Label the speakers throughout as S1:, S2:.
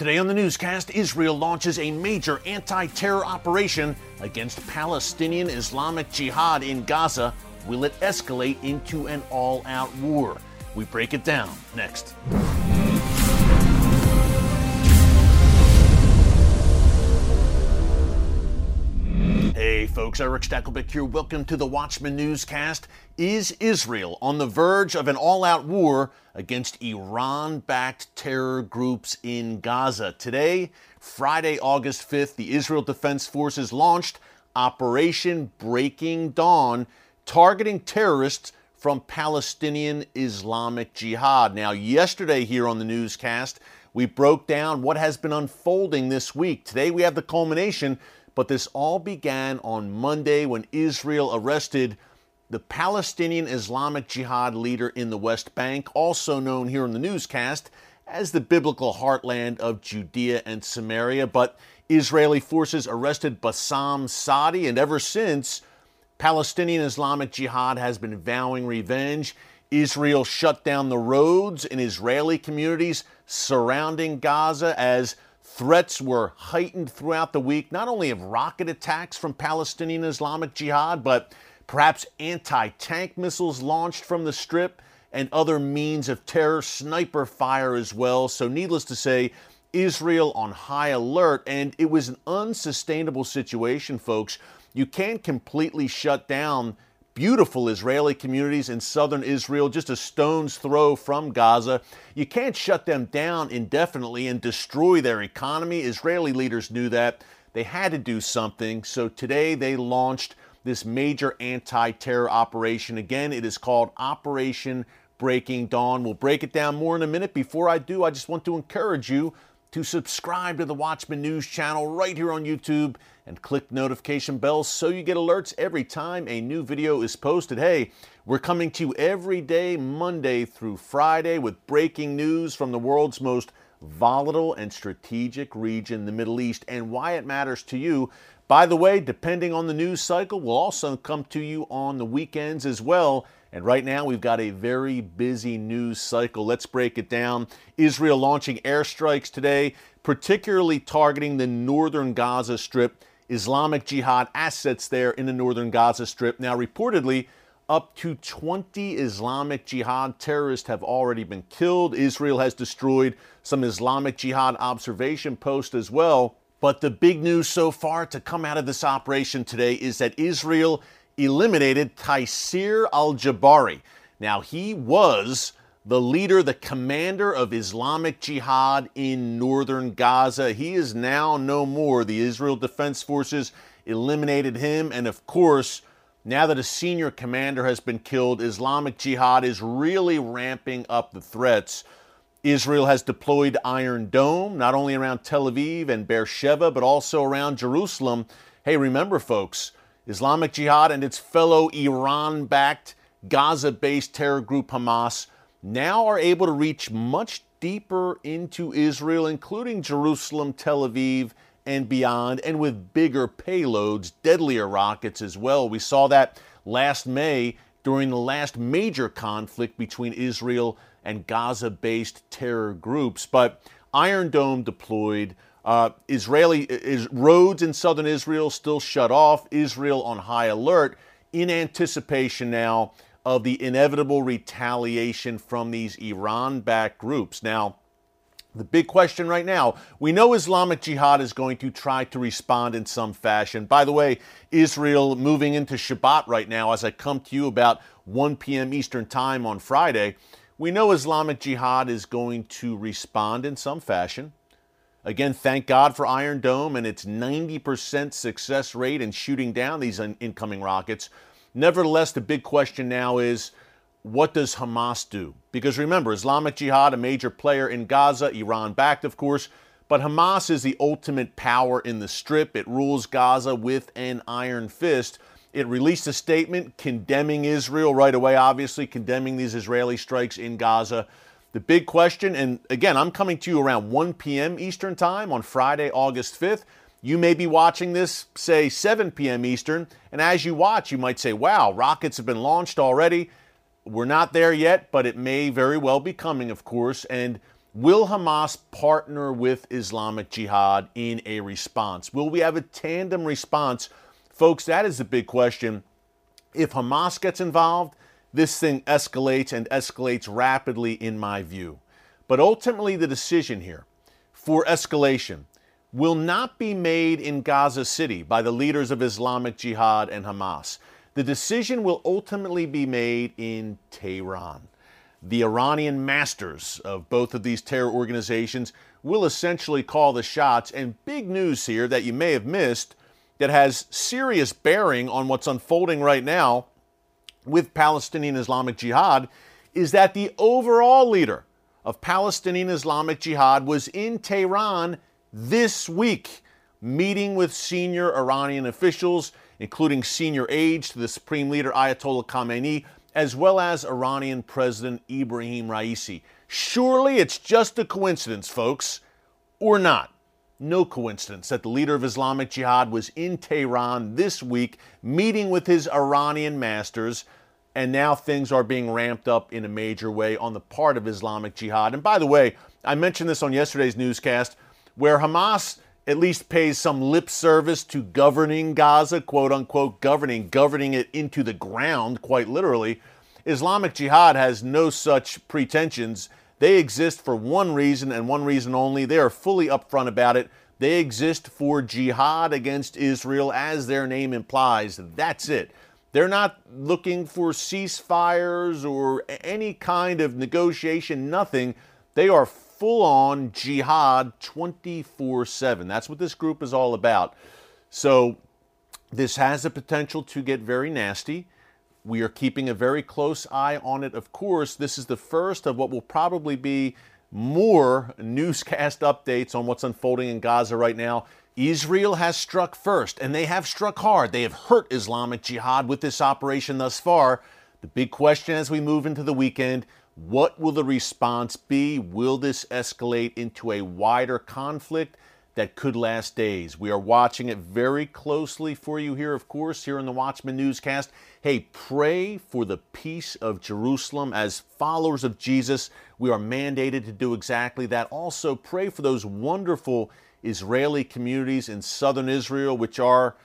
S1: Today on the newscast, Israel launches a major anti terror operation against Palestinian Islamic Jihad in Gaza. Will it escalate into an all out war? We break it down next. Folks, Erick Stakelbeck here. Welcome to the Watchman Newscast. Is Israel on the verge of an all out war against Iran backed terror groups in Gaza? Today, Friday, August 5th, the Israel Defense Forces launched Operation Breaking Dawn, targeting terrorists from Palestinian Islamic Jihad. Now, yesterday here on the newscast, we broke down what has been unfolding this week. Today, we have the culmination but this all began on Monday when Israel arrested the Palestinian Islamic Jihad leader in the West Bank, also known here in the newscast as the biblical heartland of Judea and Samaria. But Israeli forces arrested Bassam Sadi, and ever since, Palestinian Islamic Jihad has been vowing revenge. Israel shut down the roads in Israeli communities surrounding Gaza as Threats were heightened throughout the week, not only of rocket attacks from Palestinian Islamic Jihad, but perhaps anti tank missiles launched from the Strip and other means of terror, sniper fire as well. So, needless to say, Israel on high alert, and it was an unsustainable situation, folks. You can't completely shut down beautiful Israeli communities in southern Israel, just a stone's throw from Gaza. You can't shut them down indefinitely and destroy their economy. Israeli leaders knew that. They had to do something. So today they launched this major anti terror operation. Again, it is called Operation Breaking Dawn. We'll break it down more in a minute. Before I do, I just want to encourage you to subscribe to the Watchman News channel right here on YouTube and click notification bells so you get alerts every time a new video is posted. Hey, we're coming to you every day, Monday through Friday, with breaking news from the world's most volatile and strategic region, the Middle East, and why it matters to you. By the way, depending on the news cycle, we'll also come to you on the weekends as well. And right now, we've got a very busy news cycle. Let's break it down. Israel launching airstrikes today, particularly targeting the northern Gaza Strip Islamic Jihad assets there in the northern Gaza Strip. Now, reportedly, up to 20 Islamic Jihad terrorists have already been killed. Israel has destroyed some Islamic Jihad observation posts as well. But the big news so far to come out of this operation today is that Israel eliminated Taysir al Jabari. Now, he was the leader, the commander of Islamic Jihad in northern Gaza. He is now no more. The Israel Defense Forces eliminated him. And of course, now that a senior commander has been killed, Islamic Jihad is really ramping up the threats. Israel has deployed Iron Dome, not only around Tel Aviv and Beersheba, but also around Jerusalem. Hey, remember, folks, Islamic Jihad and its fellow Iran backed, Gaza based terror group Hamas now are able to reach much deeper into Israel, including Jerusalem, Tel Aviv, and beyond, and with bigger payloads, deadlier rockets as well. We saw that last May during the last major conflict between Israel and Gaza based terror groups. But Iron Dome deployed. Uh, Israeli is, roads in southern Israel still shut off. Israel on high alert in anticipation now of the inevitable retaliation from these Iran backed groups. Now, the big question right now we know Islamic Jihad is going to try to respond in some fashion. By the way, Israel moving into Shabbat right now as I come to you about 1 p.m. Eastern Time on Friday. We know Islamic Jihad is going to respond in some fashion. Again, thank God for Iron Dome and its 90% success rate in shooting down these incoming rockets. Nevertheless, the big question now is what does Hamas do? Because remember, Islamic Jihad, a major player in Gaza, Iran backed, of course, but Hamas is the ultimate power in the strip. It rules Gaza with an iron fist. It released a statement condemning Israel right away, obviously, condemning these Israeli strikes in Gaza. The big question, and again, I'm coming to you around 1 p.m. Eastern Time on Friday, August 5th. You may be watching this, say, 7 p.m. Eastern, and as you watch, you might say, wow, rockets have been launched already. We're not there yet, but it may very well be coming, of course. And Will Hamas partner with Islamic Jihad in a response? Will we have a tandem response? Folks, that is the big question. If Hamas gets involved, this thing escalates and escalates rapidly, in my view. But ultimately, the decision here for escalation will not be made in Gaza City by the leaders of Islamic Jihad and Hamas. The decision will ultimately be made in Tehran. The Iranian masters of both of these terror organizations will essentially call the shots. And big news here that you may have missed that has serious bearing on what's unfolding right now with Palestinian Islamic Jihad is that the overall leader of Palestinian Islamic Jihad was in Tehran this week, meeting with senior Iranian officials, including senior aides to the Supreme Leader Ayatollah Khamenei, as well as Iranian President Ibrahim Raisi. Surely it's just a coincidence, folks, or not. No coincidence that the leader of Islamic Jihad was in Tehran this week meeting with his Iranian masters, and now things are being ramped up in a major way on the part of Islamic Jihad. And by the way, I mentioned this on yesterday's newscast, where Hamas at least pays some lip service to governing Gaza, quote unquote, governing, governing it into the ground, quite literally. Islamic Jihad has no such pretensions. They exist for one reason and one reason only. They are fully upfront about it. They exist for jihad against Israel, as their name implies. That's it. They're not looking for ceasefires or any kind of negotiation, nothing. They are full on jihad 24 7. That's what this group is all about. So, this has the potential to get very nasty. We are keeping a very close eye on it, of course. This is the first of what will probably be more newscast updates on what's unfolding in Gaza right now. Israel has struck first, and they have struck hard. They have hurt Islamic Jihad with this operation thus far. The big question as we move into the weekend what will the response be? Will this escalate into a wider conflict? That could last days. We are watching it very closely for you here, of course, here in the Watchman Newscast. Hey, pray for the peace of Jerusalem. As followers of Jesus, we are mandated to do exactly that. Also, pray for those wonderful Israeli communities in southern Israel, which are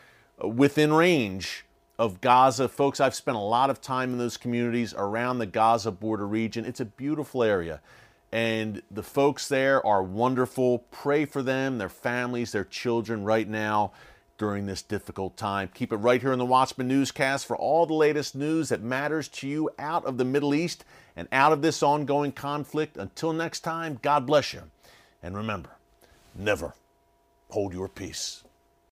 S1: uh, within range of Gaza. Folks, I've spent a lot of time in those communities around the Gaza border region. It's a beautiful area. And the folks there are wonderful. Pray for them, their families, their children right now during this difficult time. Keep it right here in the Watchman Newscast for all the latest news that matters to you out of the Middle East and out of this ongoing conflict. Until next time, God bless you. And remember, never hold your peace.